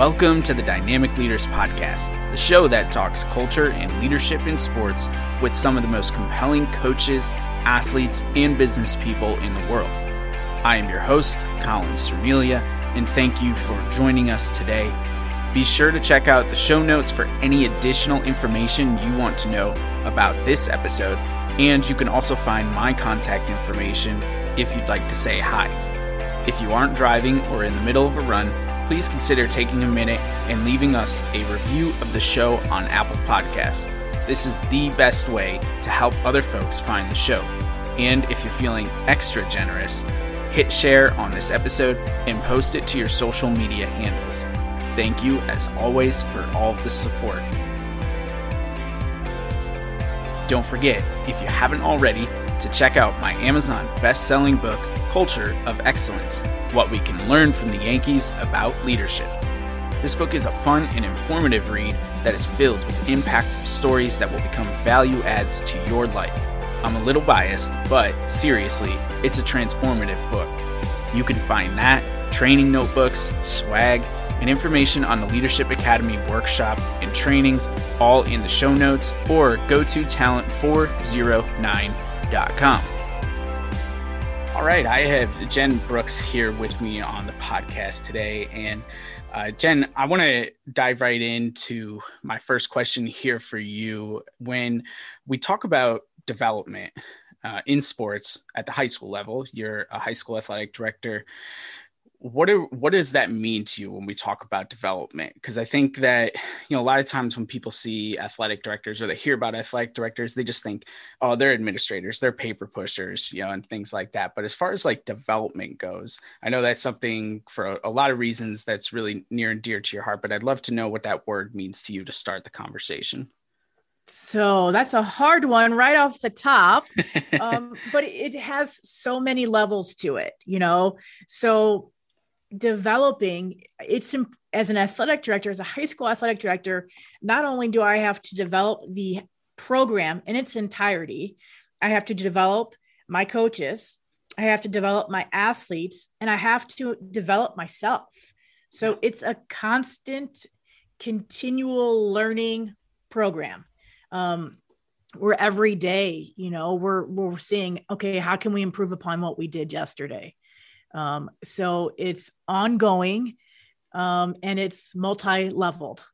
Welcome to the Dynamic Leaders Podcast, the show that talks culture and leadership in sports with some of the most compelling coaches, athletes, and business people in the world. I am your host, Colin Cernelia, and thank you for joining us today. Be sure to check out the show notes for any additional information you want to know about this episode, and you can also find my contact information if you'd like to say hi. If you aren't driving or in the middle of a run, please consider taking a minute and leaving us a review of the show on Apple Podcasts. This is the best way to help other folks find the show. And if you're feeling extra generous, hit share on this episode and post it to your social media handles. Thank you, as always, for all of the support. Don't forget, if you haven't already, to check out my Amazon best selling book, Culture of Excellence What We Can Learn from the Yankees About Leadership. This book is a fun and informative read that is filled with impactful stories that will become value adds to your life. I'm a little biased, but seriously, it's a transformative book. You can find that, training notebooks, swag, and information on the Leadership Academy workshop and trainings all in the show notes or go to talent409.com. All right, I have Jen Brooks here with me on the podcast today. And uh, Jen, I want to dive right into my first question here for you. When we talk about development uh, in sports at the high school level, you're a high school athletic director what do, what does that mean to you when we talk about development because i think that you know a lot of times when people see athletic directors or they hear about athletic directors they just think oh they're administrators they're paper pushers you know and things like that but as far as like development goes i know that's something for a, a lot of reasons that's really near and dear to your heart but i'd love to know what that word means to you to start the conversation so that's a hard one right off the top. um, but it has so many levels to it, you know? So developing it's as an athletic director as a high school athletic director not only do i have to develop the program in its entirety i have to develop my coaches i have to develop my athletes and i have to develop myself. So it's a constant continual learning program. Um, we're every day you know we're we're seeing okay how can we improve upon what we did yesterday um, so it's ongoing um, and it's multi-leveled.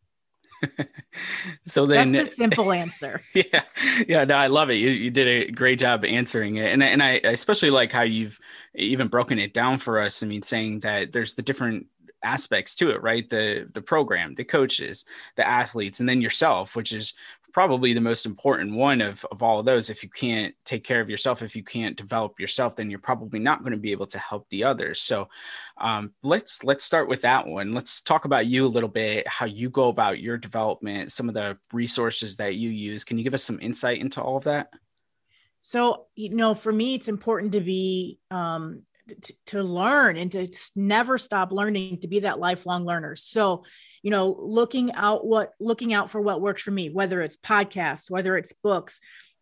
so then that's the simple answer. Yeah. Yeah. No, I love it. You, you did a great job answering it. And, and I especially like how you've even broken it down for us. I mean, saying that there's the different aspects to it, right? The the program, the coaches, the athletes, and then yourself, which is probably the most important one of, of all of those. If you can't take care of yourself, if you can't develop yourself, then you're probably not going to be able to help the others. So um, let's let's start with that one. Let's talk about you a little bit, how you go about your development, some of the resources that you use. Can you give us some insight into all of that? So, you know, for me, it's important to be um, to, to learn and to never stop learning to be that lifelong learner. So you know looking out what looking out for what works for me whether it's podcasts whether it's books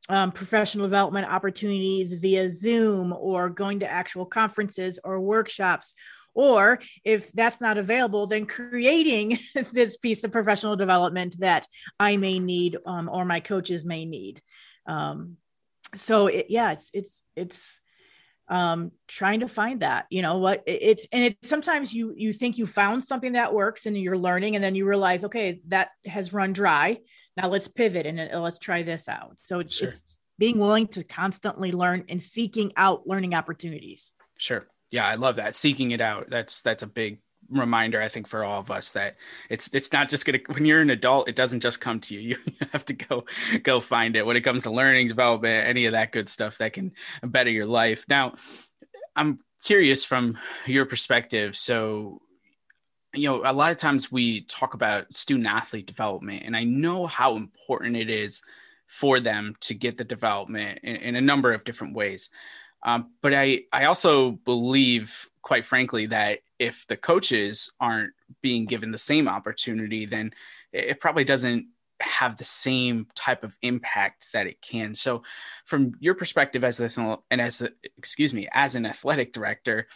um, professional development opportunities via zoom or going to actual conferences or workshops or if that's not available then creating this piece of professional development that i may need um, or my coaches may need. Um, so it, yeah it's it's it's um trying to find that you know what it's and it sometimes you you think you found something that works and you're learning and then you realize okay that has run dry. Now let's pivot and uh, let's try this out. So it's, sure. it's being willing to constantly learn and seeking out learning opportunities. Sure. Yeah i love that. Seeking it out. That's that's a big reminder i think for all of us that it's it's not just gonna when you're an adult it doesn't just come to you. You have to go go find it. When it comes to learning development any of that good stuff that can better your life. Now i'm curious from your perspective. So you know a lot of times we talk about student athlete development and i know how important it is for them to get the development in, in a number of different ways um, but I, I also believe, quite frankly, that if the coaches aren't being given the same opportunity, then it probably doesn't have the same type of impact that it can. So, from your perspective as a and as a, excuse me, as an athletic director,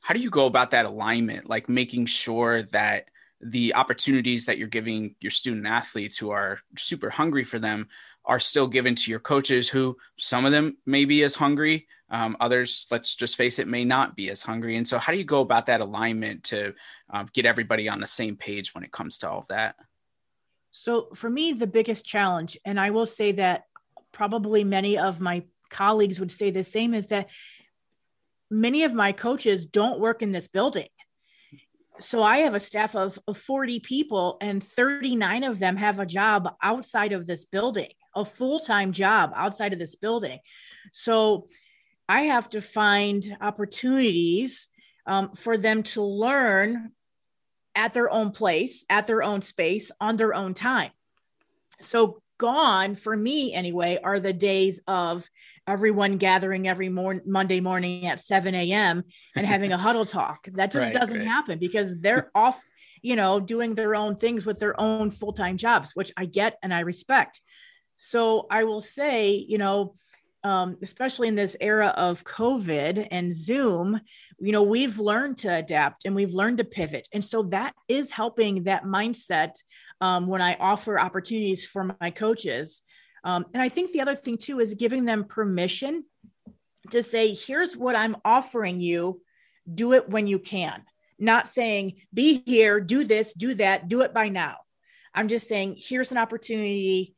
how do you go about that alignment, like making sure that the opportunities that you're giving your student athletes who are super hungry for them are still given to your coaches who some of them may be as hungry. Um, others let's just face it may not be as hungry. And so how do you go about that alignment to um, get everybody on the same page when it comes to all of that? So for me the biggest challenge and i will say that probably many of my colleagues would say the same is that many of my coaches don't work in this building. So I have a staff of, of 40 people, and 39 of them have a job outside of this building, a full time job outside of this building. So I have to find opportunities um, for them to learn at their own place, at their own space, on their own time. So gone for me anyway are the days of everyone gathering every morning monday morning at 7 a.m and having a huddle talk that just right, doesn't right. happen because they're off you know doing their own things with their own full-time jobs which i get and i respect so i will say you know um, especially in this era of covid and zoom you know we've learned to adapt and we've learned to pivot and so that is helping that mindset um, when I offer opportunities for my coaches. Um, and I think the other thing too is giving them permission to say, here's what I'm offering you, do it when you can. Not saying, be here, do this, do that, do it by now. I'm just saying, here's an opportunity,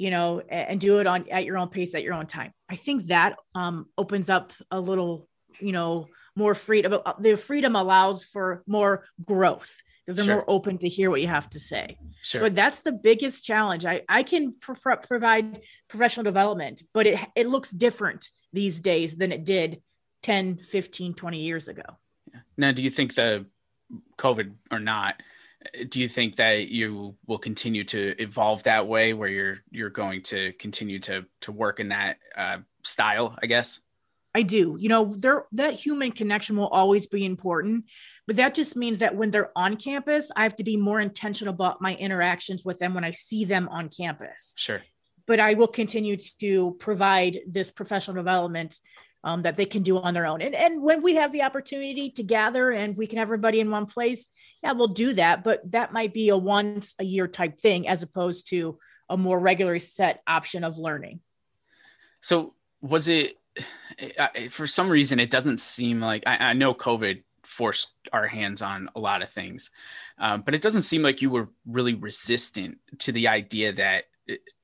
you know, and do it on at your own pace, at your own time. I think that um, opens up a little, you know, more freedom. The freedom allows for more growth because they're sure. more open to hear what you have to say. Sure. So that's the biggest challenge. I, I can pr- provide professional development, but it, it looks different these days than it did 10, 15, 20 years ago. Now, do you think the COVID or not, do you think that you will continue to evolve that way where you're, you're going to continue to, to work in that uh, style, I guess? I do. You know, there that human connection will always be important, but that just means that when they're on campus, I have to be more intentional about my interactions with them when I see them on campus. Sure. But I will continue to provide this professional development um, that they can do on their own. And, and when we have the opportunity to gather and we can have everybody in one place, yeah, we'll do that. But that might be a once a year type thing as opposed to a more regular set option of learning. So was it for some reason it doesn't seem like I, I, know COVID forced our hands on a lot of things, um, but it doesn't seem like you were really resistant to the idea that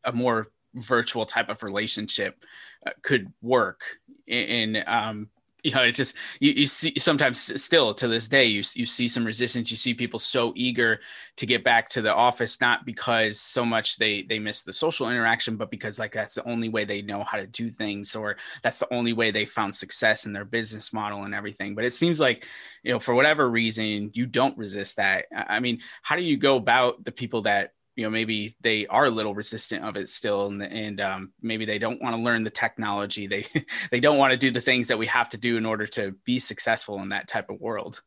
a more virtual type of relationship uh, could work in um, you know, it's just you, you see sometimes still to this day you you see some resistance. You see people so eager to get back to the office, not because so much they they miss the social interaction, but because like that's the only way they know how to do things, or that's the only way they found success in their business model and everything. But it seems like you know for whatever reason you don't resist that. I mean, how do you go about the people that you know maybe they are a little resistant of it still and, and um, maybe they don't want to learn the technology. They they don't want to do the things that we have to do in order to be successful in that type of world.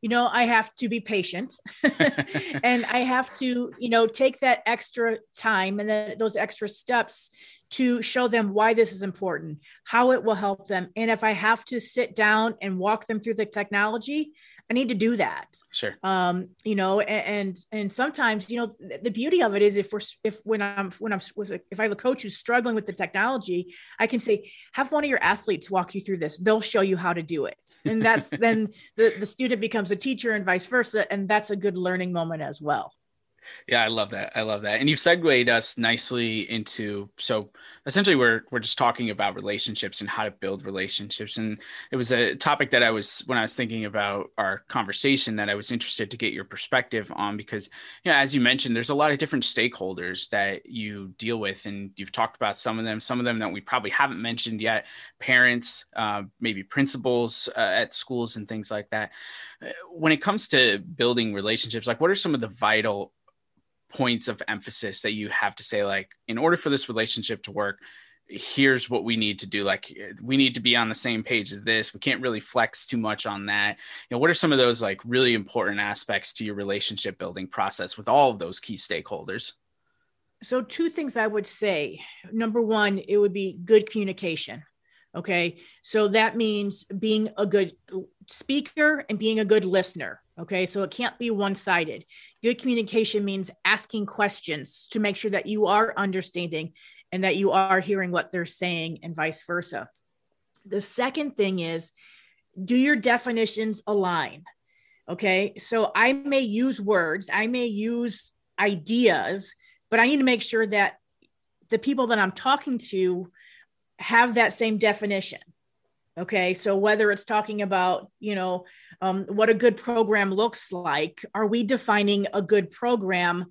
You know i have to be patient. And i have to you know take that extra time and then those extra steps to show them why this is important how it will help them. And if i have to sit down and walk them through the technology I need to do that. Sure. Um, you know, and, and and sometimes, you know, the beauty of it is if we're if when I'm when I'm with if I have a coach who's struggling with the technology, I can say, have one of your athletes walk you through this. They'll show you how to do it. And that's then the, the student becomes a teacher and vice versa. And that's a good learning moment as well. Yeah, I love that. I love that. And you've segued us nicely into so essentially we're we're just talking about relationships and how to build relationships. And it was a topic that I was when I was thinking about our conversation that I was interested to get your perspective on because you know, as you mentioned, there's a lot of different stakeholders that you deal with and you've talked about some of them, some of them that we probably haven't mentioned yet, parents, uh, maybe principals uh, at schools and things like that. Uh, when it comes to building relationships, like what are some of the vital points of emphasis that you have to say like in order for this relationship to work here's what we need to do. Like we need to be on the same page as this. We can't really flex too much on that. You know what are some of those like really important aspects to your relationship building process with all of those key stakeholders? So two things i would say. Number one it would be good communication Okay. So that means being a good speaker and being a good listener. Okay. So it can't be one sided. Good communication means asking questions to make sure that you are understanding and that you are hearing what they're saying and vice versa. The second thing is do your definitions align? Okay. So I may use words, I may use ideas, but I need to make sure that the people that I'm talking to have that same definition. Okay. So whether it's talking about, you know, um, what a good program looks like, are we defining a good program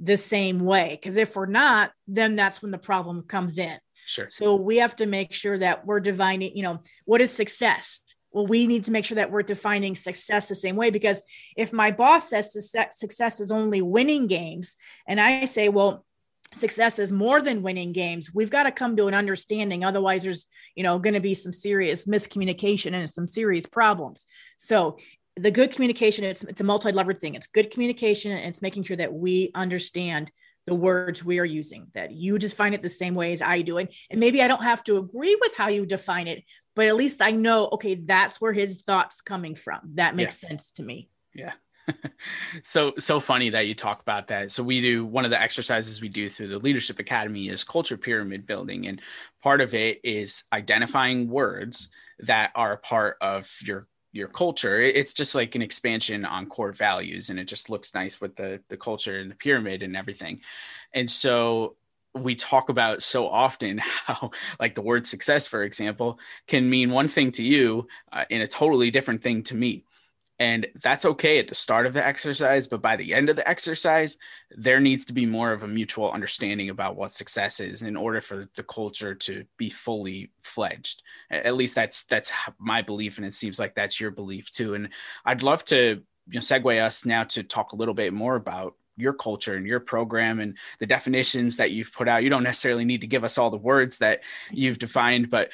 the same way? Because if we're not, then that's when the problem comes in. Sure. So we have to make sure that we're defining, you know, what is success? Well, we need to make sure that we're defining success the same way because if my boss says success is only winning games, and I say, well, success is more than winning games we've got to come to an understanding otherwise there's you know going to be some serious miscommunication and some serious problems. So the good communication it's, it's a multi-levered thing. It's good communication and it's making sure that we understand the words we are using that you define it the same way as i do it. And maybe i don't have to agree with how you define it but at least i know okay that's where his thoughts coming from. That makes yeah. sense to me. Yeah so so funny that you talk about that. So we do one of the exercises we do through the leadership academy is culture pyramid building and part of it is identifying words that are a part of your your culture. It's just like an expansion on core values and it just looks nice with the the culture and the pyramid and everything. And so we talk about so often how like the word success for example can mean one thing to you uh, and a totally different thing to me and that's okay at the start of the exercise, but by the end of the exercise, there needs to be more of a mutual understanding about what success is in order for the culture to be fully fledged. At least that's that's my belief, and it seems like that's your belief too. And I'd love to you know segue us now to talk a little bit more about your culture and your program and the definitions that you've put out. You don't necessarily need to give us all the words that you've defined, but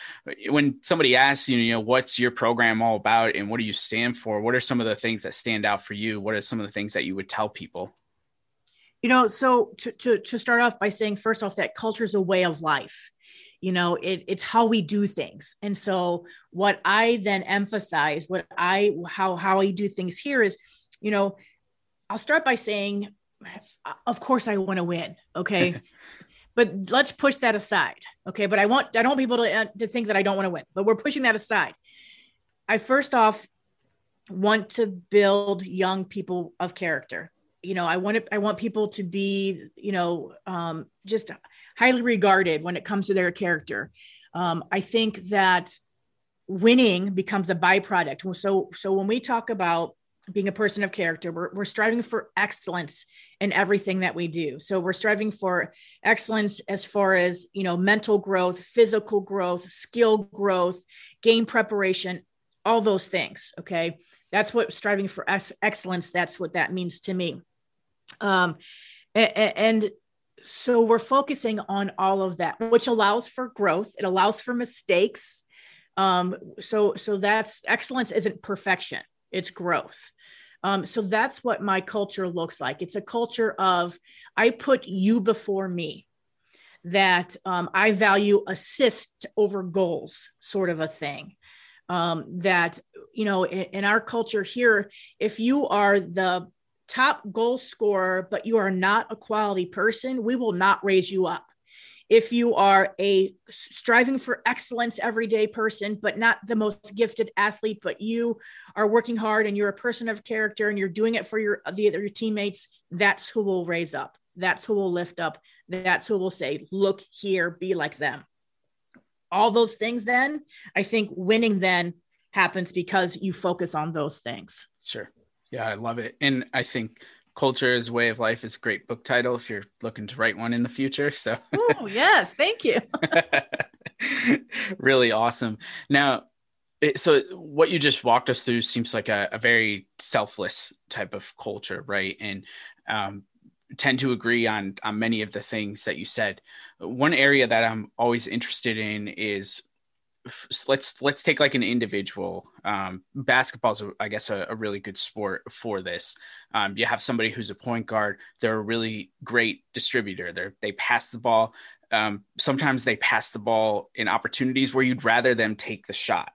when somebody asks you, you know, what's your program all about and what do you stand for? What are some of the things that stand out for you? What are some of the things that you would tell people? You know, so to, to, to start off by saying, first off, that culture is a way of life you know it, it's how we do things and so what i then emphasize what i how how i do things here is you know i'll start by saying of course I want to win. Okay. but let's push that aside. Okay. But I want, I don't want people to, uh, to think that I don't want to win, but we're pushing that aside. I first off want to build young people of character. You know, I want it, I want people to be, you know, um, just highly regarded when it comes to their character. Um, I think that winning becomes a byproduct. So, so when we talk about being a person of character. We're, we're striving for excellence in everything that we do. So we're striving for excellence as far as, you know, mental growth, physical growth, skill growth, game preparation, all those things. Okay. That's what striving for ex- excellence. That's what that means to me. Um, and, and so we're focusing on all of that, which allows for growth. It allows for mistakes. Um, so, so that's excellence isn't perfection it's growth. Um, so that's what my culture looks like. It's a culture of I put you before me, that um, I value assist over goals, sort of a thing. Um, that, you know, in, in our culture here, if you are the top goal scorer, but you are not a quality person, we will not raise you up if you are a striving for excellence everyday person but not the most gifted athlete but you are working hard and you're a person of character and you're doing it for your the other teammates that's who will raise up. That's who will lift up. That's who will say look here be like them. All those things then i think winning then happens because you focus on those things. Sure. Yeah i love it. And i think Culture is Way of Life is a great book title if you're looking to write one in the future. So, oh, yes, thank you. really awesome. Now, so what you just walked us through seems like a, a very selfless type of culture, right? And um, tend to agree on on many of the things that you said. One area that I'm always interested in is let's let's take like an individual um, basketball's i guess a, a, really good sport for this. Um, you have somebody who's a point guard they're a really great distributor. They they pass the ball um, sometimes they pass the ball in opportunities where you'd rather them take the shot.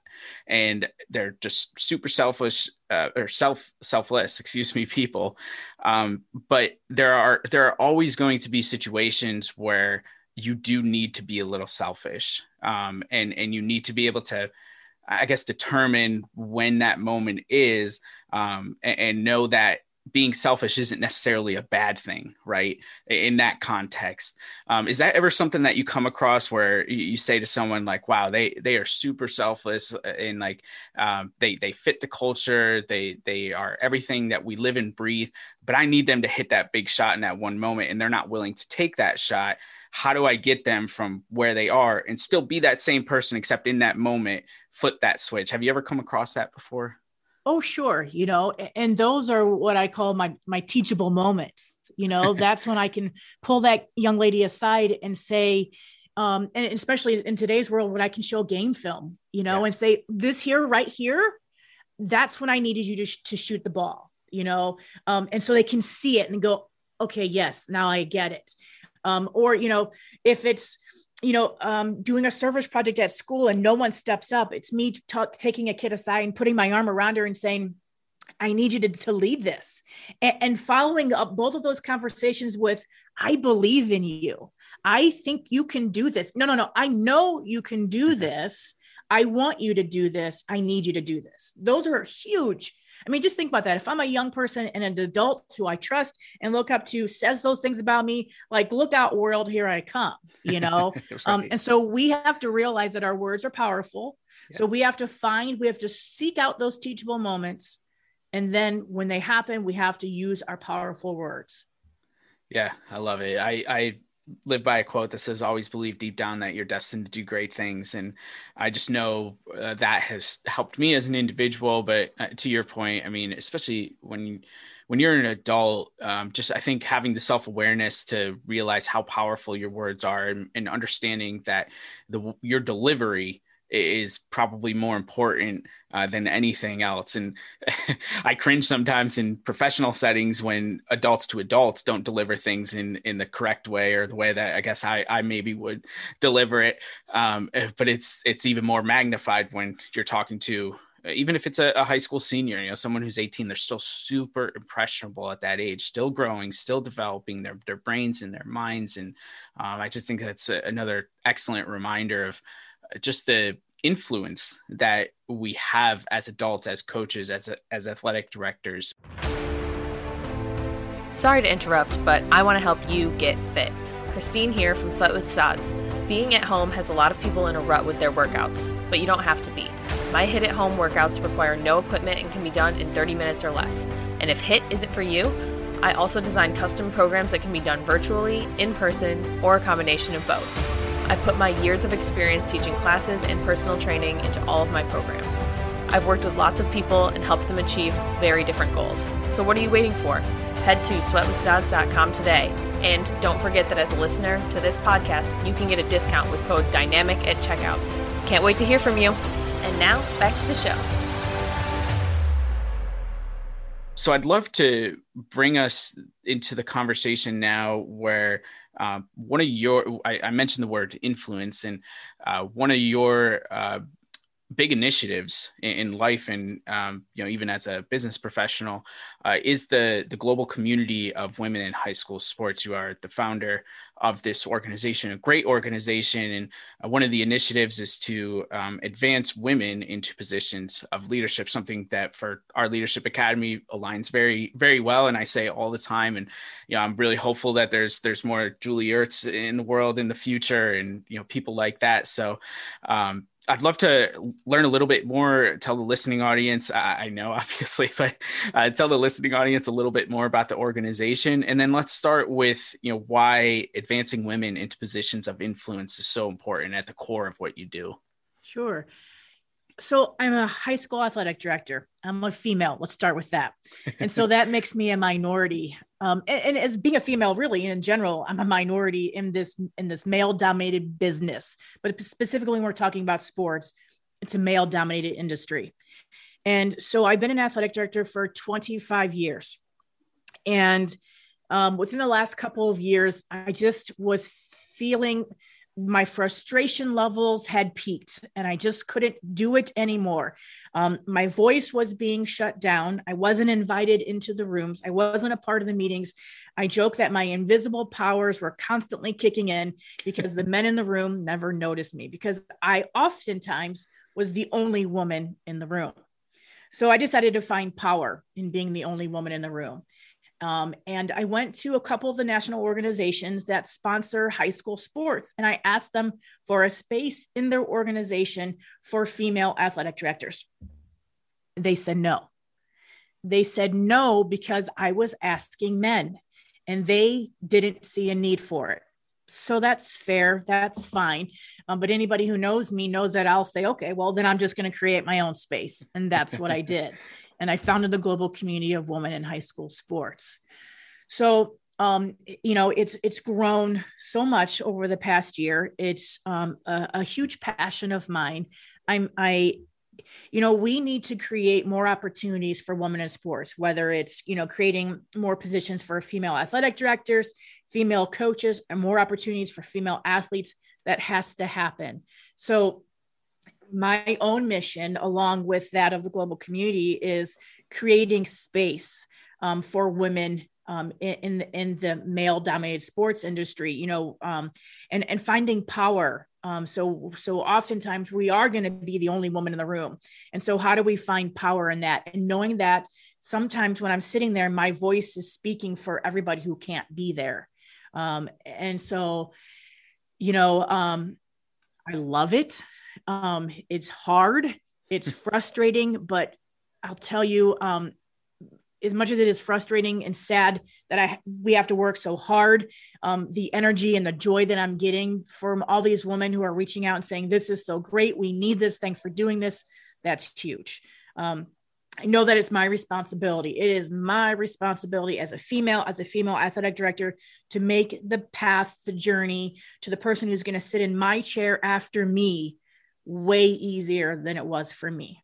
And they're just super selfish uh, or self selfless excuse me people. Um, but there are there are always going to be situations where you do need to be a little selfish um, and and you need to be able to i guess determine when that moment is um, and, and know that being selfish isn't necessarily a bad thing, right? In that context, um, is that ever something that you come across where you, say to someone like, "Wow, they they are super selfless uh, and like um, they they fit the culture, they they are everything that we live and breathe, but I need them to hit that big shot in that one moment, and they're not willing to take that shot." How do I get them from where they are and still be that same person, except in that moment, flip that switch? Have you ever come across that before? oh sure you know and those are what i call my my teachable moments you know that's when i can pull that young lady aside and say um and especially in today's world when i can show game film you know yeah. and say this here right here that's when i needed you to, sh- to shoot the ball you know um and so they can see it and go okay yes now i get it um or you know if it's you know, um, doing a service project at school and no one steps up. It's me t- taking a kid aside and putting my arm around her and saying, I need you to, to lead this. And, and following up both of those conversations with, I believe in you. I think you can do this. No, no, no. I know you can do mm-hmm. this. I want you to do this. I need you to do this. Those are huge I mean, just think about that. If I'm a young person and an adult who I trust and look up to says those things about me, like, look out, world, here I come, you know? um, and so we have to realize that our words are powerful. Yeah. So we have to find, we have to seek out those teachable moments. And then when they happen, we have to use our powerful words. Yeah, I love it. I, I live by a quote that says always believe deep down that you're destined to do great things. And i just know uh, that has helped me as an individual but uh, to your point i mean especially when when you're an adult um, just i think having the self-awareness to realize how powerful your words are and, and understanding that the your delivery is probably more important uh, than anything else. And I cringe sometimes in professional settings when adults to adults don't deliver things in in the correct way or the way that I guess I, I maybe would deliver it. Um, eh, but it's it's even more magnified when you're talking to even if it's a, a, high school senior, you know, someone who's 18, they're still super impressionable at that age, still growing, still developing their, their brains and their minds. And um, I just think that's a, another excellent reminder of just the influence that we have as adults, as coaches, as, as athletic directors. Sorry to interrupt, but I want to help you get fit. Christine here from Sweat with Sods. Being at home has a lot of people in a rut with their workouts, but you don't have to be. My HIIT at home workouts require no equipment and can be done in 30 minutes or less. And if HIIT isn't for you, I also design custom programs that can be done virtually, in person, or a combination of both. I put my years of experience teaching classes and personal training into all of my programs. I've worked with lots of people and helped them achieve very different goals. So what are you waiting for? Head to sweatwithsods.com today. And don't forget that as a listener to this podcast, you can get a discount with code DYNAMIC at checkout. Can't wait to hear from you. And now, back to the show. So I'd love to bring us into the conversation now where uh, one of your, I, I, mentioned the word influence, and uh, one of your uh, big initiatives in, in life, and um, you know, even as a business professional, uh, is the the global community of women in high school sports. You are the founder of this organization, a great organization. And uh, one of the initiatives is to um, advance women into positions of leadership, something that for our Leadership Academy aligns very, very well. And I say all the time. And, you know, I'm really hopeful that there's, there's more Julie Ertz in the world in the future and, you know, people like that. So, um, I'd love to learn a little bit more. Tell the listening audience, I, I know obviously, but uh, tell the listening audience a little bit more about the organization, and then let's start with you know why advancing women into positions of influence is so important at the core of what you do. Sure so I'm a high school athletic director. I'm a female. Let's start with that. And so that makes me a minority. Um, and, and, as being a female, really in general, I'm a minority in this in this male dominated business. But specifically, when we're talking about sports, it's a male dominated industry. And so I've been an athletic director for 25 years. And um, within the last couple of years, I just was feeling my frustration levels had peaked and I just couldn't do it anymore. Um, my voice was being shut down. I wasn't invited into the rooms. I wasn't a part of the meetings. I joke that my invisible powers were constantly kicking in because the men in the room never noticed me because I oftentimes was the only woman in the room. So I decided to find power in being the only woman in the room. Um, and I went to a couple of the national organizations that sponsor high school sports, and I asked them for a space in their organization for female athletic directors. They said no. They said no because I was asking men, and they didn't see a need for it. So that's fair. That's fine. Um, but anybody who knows me knows that I'll say, okay, well, then I'm just going to create my own space. And that's what I did and I founded the global community of women in high school sports. So, um, you know, it's it's grown so much over the past year. It's um, a, a huge passion of mine. I'm I you know we need to create more opportunities for women in sports whether it's you know creating more positions for female athletic directors female coaches and more opportunities for female athletes that has to happen so my own mission, along with that of the global community, is creating space um, for women um, in, in the male dominated sports industry, you know, um, and, and finding power. Um, so, so oftentimes we are going to be the only woman in the room. And so how do we find power in that? And knowing that sometimes when I'm sitting there, my voice is speaking for everybody who can't be there. Um, and so, you know, um, I love it. Um, it's hard, it's frustrating, but I'll tell you, um, as much as it is frustrating and sad that I we have to work so hard, um, the energy and the joy that I'm getting from all these women who are reaching out and saying, "This is so great. We need this. Thanks for doing this." That's huge. Um, I know that it's my responsibility. It is my responsibility as a female, as a female athletic director, to make the path, the journey to the person who's going to sit in my chair after me way easier than it was for me.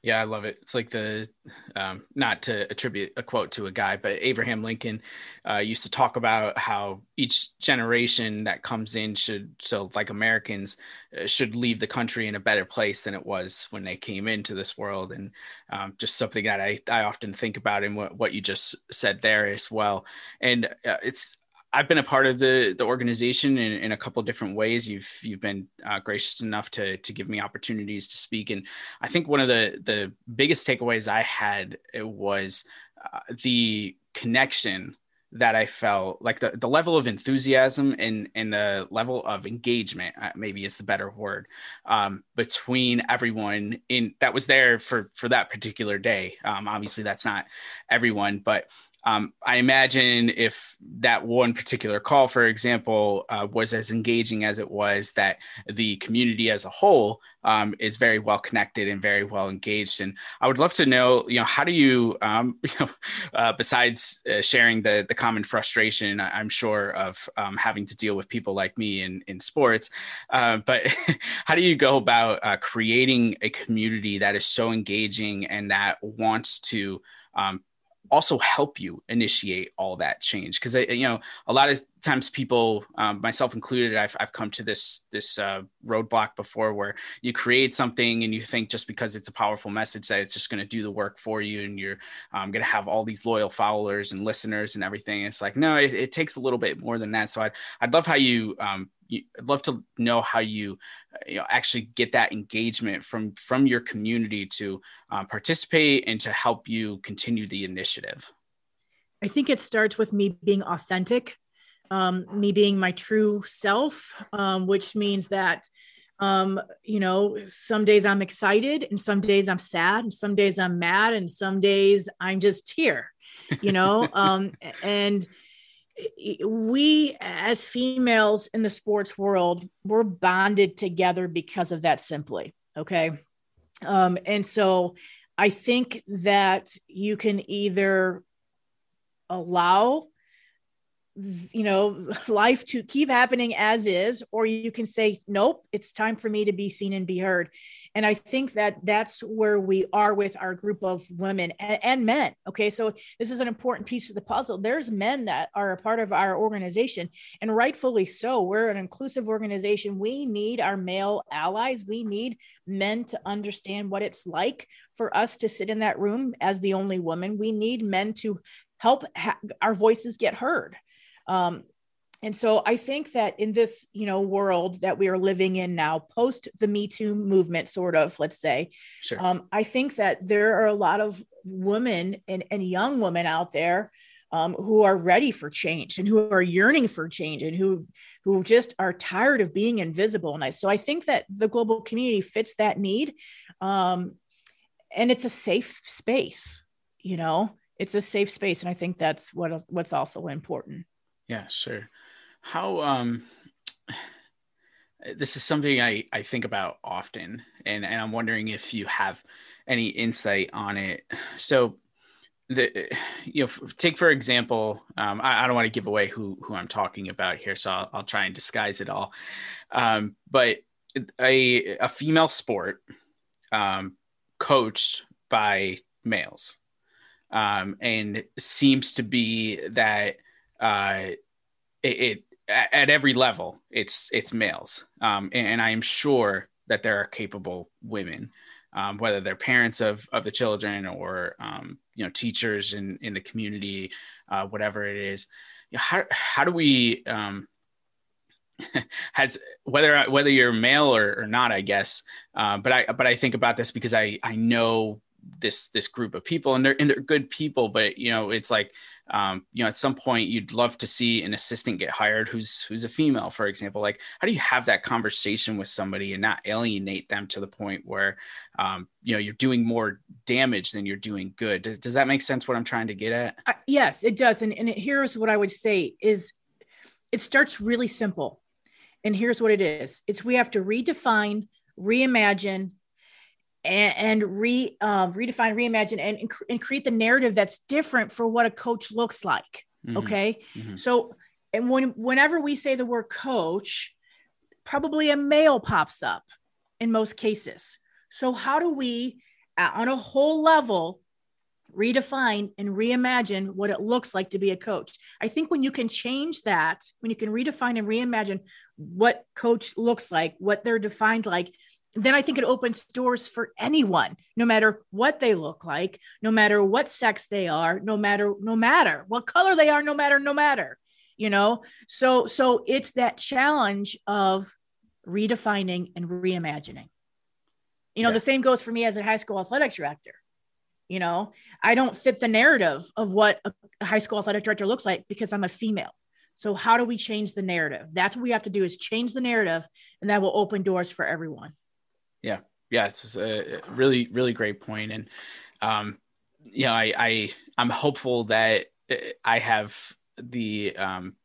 Yeah, I love it. It's like the, um, not to attribute a quote to a guy, but Abraham Lincoln uh, used to talk about how each generation that comes in should, so like Americans, uh, should leave the country in a better place than it was when they came into this world. And um, just something that I, I often think about in what, what you just said there as well. And uh, it's, I've been a part of the the organization in, in a couple different ways. You've you've been uh, gracious enough to to give me opportunities to speak, and I think one of the the biggest takeaways I had was uh, the connection that I felt like the, the level of enthusiasm and, and the level of engagement, uh, maybe is the better word, um, between everyone in that was there for, for that particular day. Um, obviously that's not everyone, but um, I imagine if that one particular call, for example, uh, was as engaging as it was, that the community as a whole um, is very well connected and very well engaged. And I would love to know, you know, how do you, um, you know, uh, besides uh, sharing the the common frustration, I'm sure of um, having to deal with people like me in in sports, uh, but how do you go about uh, creating a community that is so engaging and that wants to um, also help you initiate all that change. Because you know a lot of times people um, myself included I've, I've come to this this uh, roadblock before where you create something and you think just because it's a powerful message that it's just going to do the work for you and you're um, going to have all these loyal followers and listeners and everything. It's like no it, it, takes a little bit more than that. So i'd, I'd love how you um, you, I'd love to know how you, you know, actually get that engagement from from your community to um, participate and to help you continue the initiative. I think it starts with me being authentic, um, me being my true self, um, which means that um, you know, some days I'm excited and some days I'm sad and some days I'm mad and some days I'm just here, you know, um, and we as females in the sports world we're bonded together because of that simply okay? Um, and so i think that you can either allow you know life to keep happening as is or you can say nope it's time for me to be seen and be heard and i think that that's where we are with our group of women and, and, men okay? So this is an important piece of the puzzle. There's men that are a part of our organization and rightfully so. We're an inclusive organization. We need our male allies. We need men to understand what it's like for us to sit in that room as the only woman. We need men to help ha- our voices get heard. Um, and so i think that in this you know world that we are living in now post the me too movement sort of let's say sure. um, i think that there are a lot of women and, and young women out there um, who are ready for change and who are yearning for change and who who just are tired of being invisible. And I, so i think that the global community fits that need um, and it's a safe space you know? It's a safe space and i think that's what what's also important. Yeah sure how um this is something I, I think about often and, and I'm wondering if you have any insight on it. So the you know take for example um, I, I, don't want to give away who who I'm talking about here so I'll, I'll try and disguise it all um, but a a female sport um, coached by males um, and seems to be that uh, it, it at every level, it's it's males, um, and, and, I am sure that there are capable women, um, whether they're parents of of the children or um, you know teachers in in the community, uh, whatever it is. How how do we um, has whether whether you're male or, or not, I guess. Uh, but I but I think about this because I I know this this group of people and they're and they're good people, but you know it's like um, you know at some point you'd love to see an assistant get hired who's who's a female for example. Like how do you have that conversation with somebody and not alienate them to the point where um, you know you're doing more damage than you're doing good? Does, does that make sense what i'm trying to get at? Uh, yes it does. And, and here's what i would say is it starts really simple. And here's what it is. It's we have to redefine reimagine and, and re uh, redefine, reimagine, and, and create the narrative that's different for what a coach looks like. Mm-hmm. Okay, mm-hmm. so and when whenever we say the word coach, probably a male pops up in most cases. So how do we, on a whole level, redefine and reimagine what it looks like to be a coach. I think when you can change that, when you can redefine and reimagine what coach looks like, what they're defined like, then I think it opens doors for anyone, no matter what they look like, no matter what sex they are, no matter no matter what color they are, no matter no matter, you know. So so it's that challenge of redefining and reimagining. You know, yeah. the same goes for me as a high school athletics director. You know, I don't fit the narrative of what a high school athletic director looks like because I'm a female. So how do we change the narrative? That's what we have to do is change the narrative and that will open doors for everyone. Yeah. Yeah. It's a really, really great point. And, um, you know, I, I, I'm hopeful that uh, I have the, um,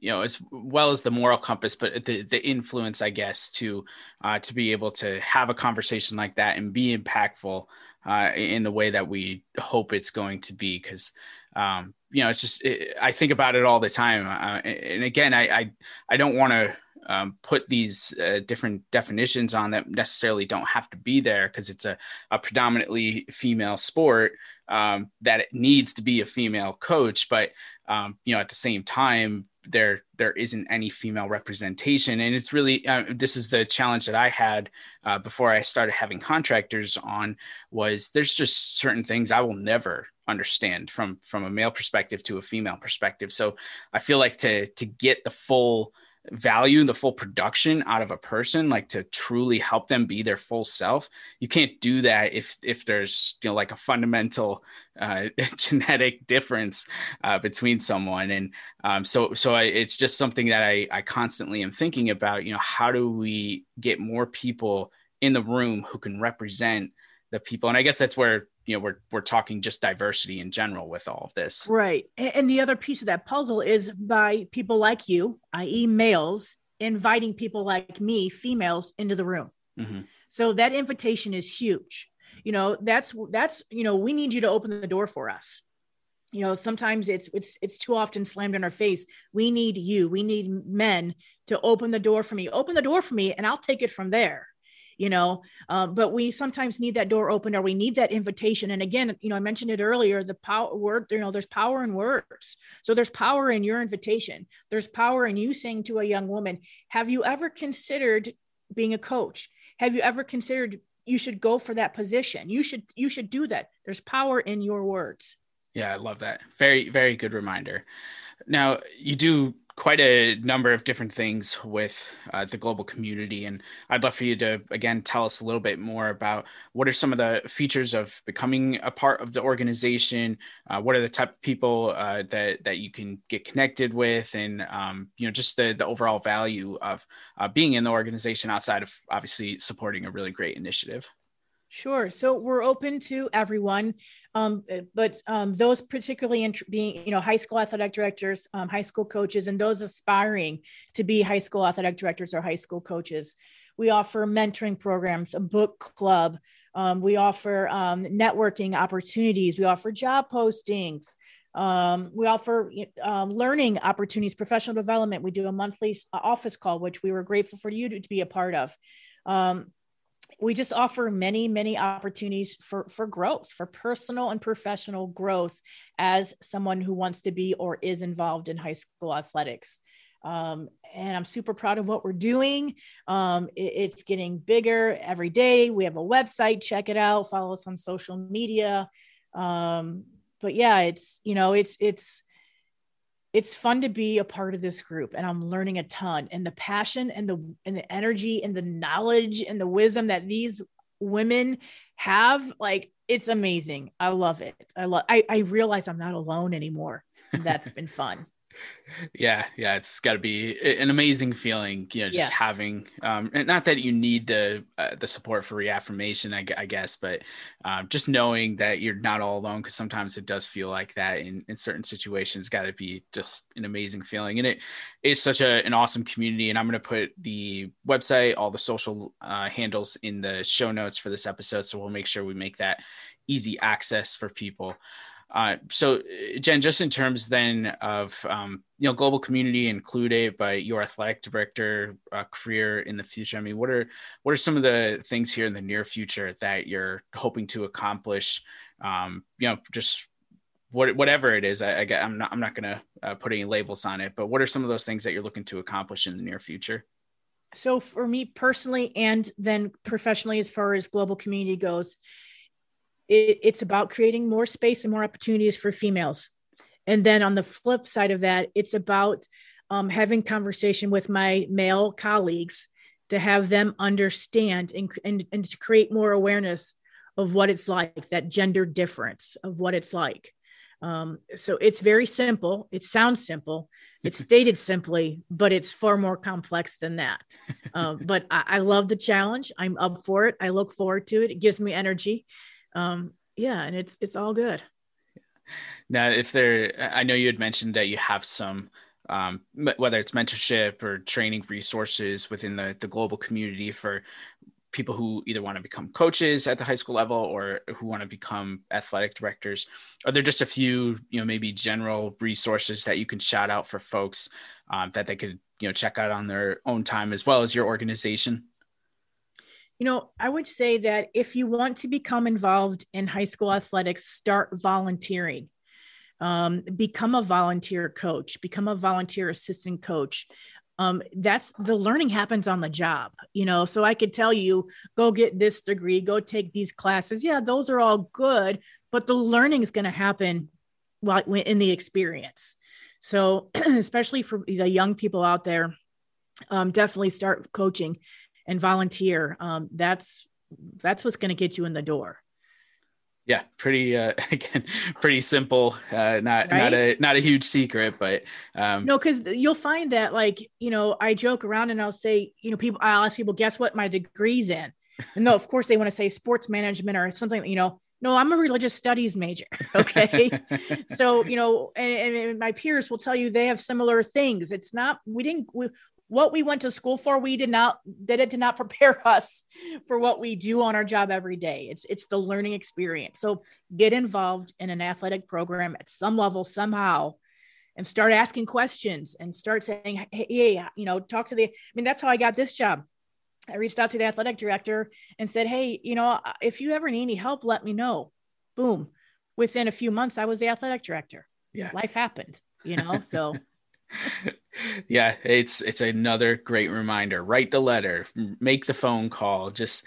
you know, as well as the moral compass, but the, the influence, I guess, to, uh, to be able to have a conversation like that and be impactful, uh, in the way that we hope it's going to be. Cause, um, you know, it's just, it, I think about it all the time. Uh, and again, I, I, I don't want to, um, put these uh, different definitions on that necessarily don't have to be there because it's a, a, predominantly female sport um, that it needs to be a female coach but um, you know at the same time there there isn't any female representation. And it's really uh, this is the challenge that i had uh, before i started having contractors on was there's just certain things i will never understand from from a male perspective to a female perspective. So i feel like to to get the full value the full production out of a person like to truly help them be their full self you can't do that if if there's you know like a fundamental uh, genetic difference uh, between someone. And um, so so I, it's just something that I, I constantly am thinking about you know how do we get more people in the room who can represent the people? And i guess that's where you know we're we're talking just diversity in general with all of this. Right. And the other piece of that puzzle is by people like you i.e males inviting people like me females into the room. Mm-hmm. so that invitation is huge. You know that's that's you know we need you to open the door for us. You know sometimes it's it's it's too often slammed in our face. We need you. We need men to open the door for me. Open the door for me and i'll take it from there you know um, but we sometimes need that door open or we need that invitation. And again you know i mentioned it earlier the power word you know there's power in words. So there's power in your invitation. There's power in you saying to a young woman have you ever considered being a coach? Have you ever considered you should go for that position? You should you should do that. There's power in your words. Yeah i love that. Very very good reminder. Now you do quite a number of different things with uh, the global community. And I'd love for you to, again, tell us a little bit more about what are some of the features of becoming a part of the organization? Uh, what are the type of people uh, that, that you can get connected with? And, um, you know, just the, the overall value of uh, being in the organization outside of obviously supporting a really great initiative. Sure. So we're open to everyone, um, eh, but um, those particularly in being, you know, high school athletic directors, um, high school coaches, and those aspiring to be high school athletic directors or high school coaches. We offer mentoring programs, a book club. Um, we offer um, networking opportunities. We offer job postings. Um, we offer learning opportunities, professional development. We do a monthly office call, which we were grateful for you to, to be a part of. Um, we just offer many many opportunities for for growth for personal and professional growth as someone who wants to be or is involved in high school athletics. Um, and i'm super proud of what we're doing. Um, it, it's getting bigger every day. We have a website. Check it out. Follow us on social media. Um, but yeah it's you know it's it's it's fun to be a part of this group and i'm learning a ton and the passion and the and the energy and the knowledge and the wisdom that these women have like it's amazing. I love it. I love i, I realize i'm not alone anymore. That's been fun yeah yeah it's got to be an amazing feeling you know just yes. having um not that you need the uh, the support for reaffirmation I, I guess but um, just knowing that you're not all alone because sometimes it does feel like that in, in certain situations got to be just an amazing feeling and it is such a, an awesome community and i'm going to put the website all the social uh, handles in the show notes for this episode so we'll make sure we make that easy access for people uh, so, uh, Jen, just in terms then of um, you know global community included, by your athletic director uh, career in the future. I mean, what are what are some of the things here in the near future that you're hoping to accomplish? Um, you know, just what whatever it is. I, I am not I'm not going to uh, put any labels on it, but what are some of those things that you're looking to accomplish in the near future? So, for me personally, and then professionally, as far as global community goes it, it's about creating more space and more opportunities for females. And then on the flip side of that, it's about um, having conversation with my male colleagues to have them understand and, and, and to create more awareness of what it's like, that gender difference of what it's like. Um, so it's very simple. It sounds simple. It's stated simply, but it's far more complex than that. Um, but I, I, love the challenge. I'm up for it. I look forward to it. It gives me energy um, yeah, and it's it's all good. Now, if there, I know you had mentioned that you have some, um, whether it's mentorship or training resources within the the global community for people who either want to become coaches at the high school level or who want to become athletic directors are there just a few you know maybe general resources that you can shout out for folks um, that they could you know check out on their own time as well as your organization you know, I would say that if you want to become involved in high school athletics, start volunteering. Um, become a volunteer coach, become a volunteer assistant coach. Um, that's the learning happens on the job, you know. So I could tell you, go get this degree, go take these classes. Yeah, those are all good, but the learning is going to happen while in the experience. So, especially for the young people out there, um, definitely start coaching and volunteer. Um, that's that's what's going to get you in the door. Yeah, pretty uh, again, pretty simple. Uh, not right? not a not a huge secret, but um, no, because you'll find that like you know I joke around and I'll say you know people I'll ask people guess what my degree's in, and though of course they want to say sports management or something you know no i'm a religious studies major okay so you know and, and, my peers will tell you they have similar things it's not we didn't we, what we went to school for we did not did it did not prepare us for what we do on our job every day it's it's the learning experience so get involved in an athletic program at some level somehow and start asking questions and start saying hey, hey you know talk to the i mean that's how i got this job I reached out to the athletic director and said, Hey, you know, if you ever need any help, let me know. Boom. Within a few months, I was the athletic director. Yeah. Life happened, you know, so. yeah, it's it's another great reminder. Write the letter, make the phone call, just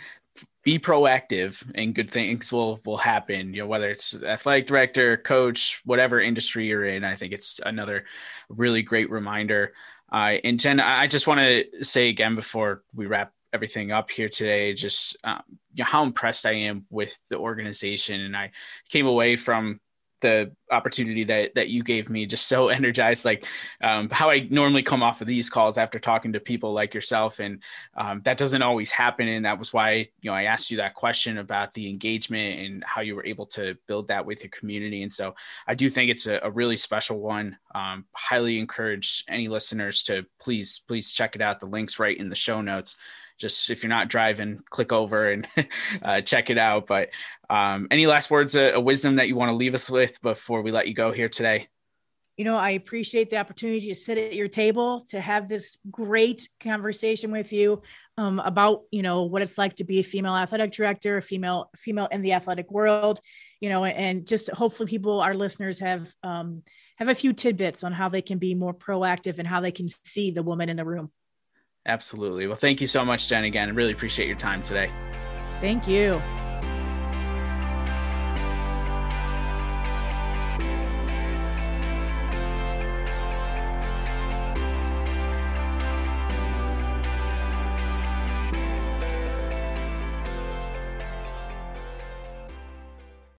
be proactive and good things will will happen you know whether it's athletic director coach whatever industry you're in i think it's another really great reminder uh, and jen i just want to say again before we wrap everything up here today. Just um, you know, how impressed I am with the organization, and I came away from the opportunity that that you gave me just so energized like um, how i normally come off of these calls after talking to people like yourself. And um, that doesn't always happen. And that was why you know i asked you that question about the engagement and how you were able to build that with your community. And so i do think it's a, a really special one. Um, highly encourage any listeners to please please check it out. The links right in the show notes just if you're not driving, click over and uh, check it out. But um, any last words of, wisdom that you want to leave us with before we let you go here today? You know, I appreciate the opportunity to sit at your table to have this great conversation with you um, about, you know, what it's like to be a female athletic director, a female female in the athletic world, you know, and just hopefully people, our listeners, have um, have a few tidbits on how they can be more proactive and how they can see the woman in the room. Absolutely. Well, thank you so much, Jen, again. I really appreciate your time today. Thank you.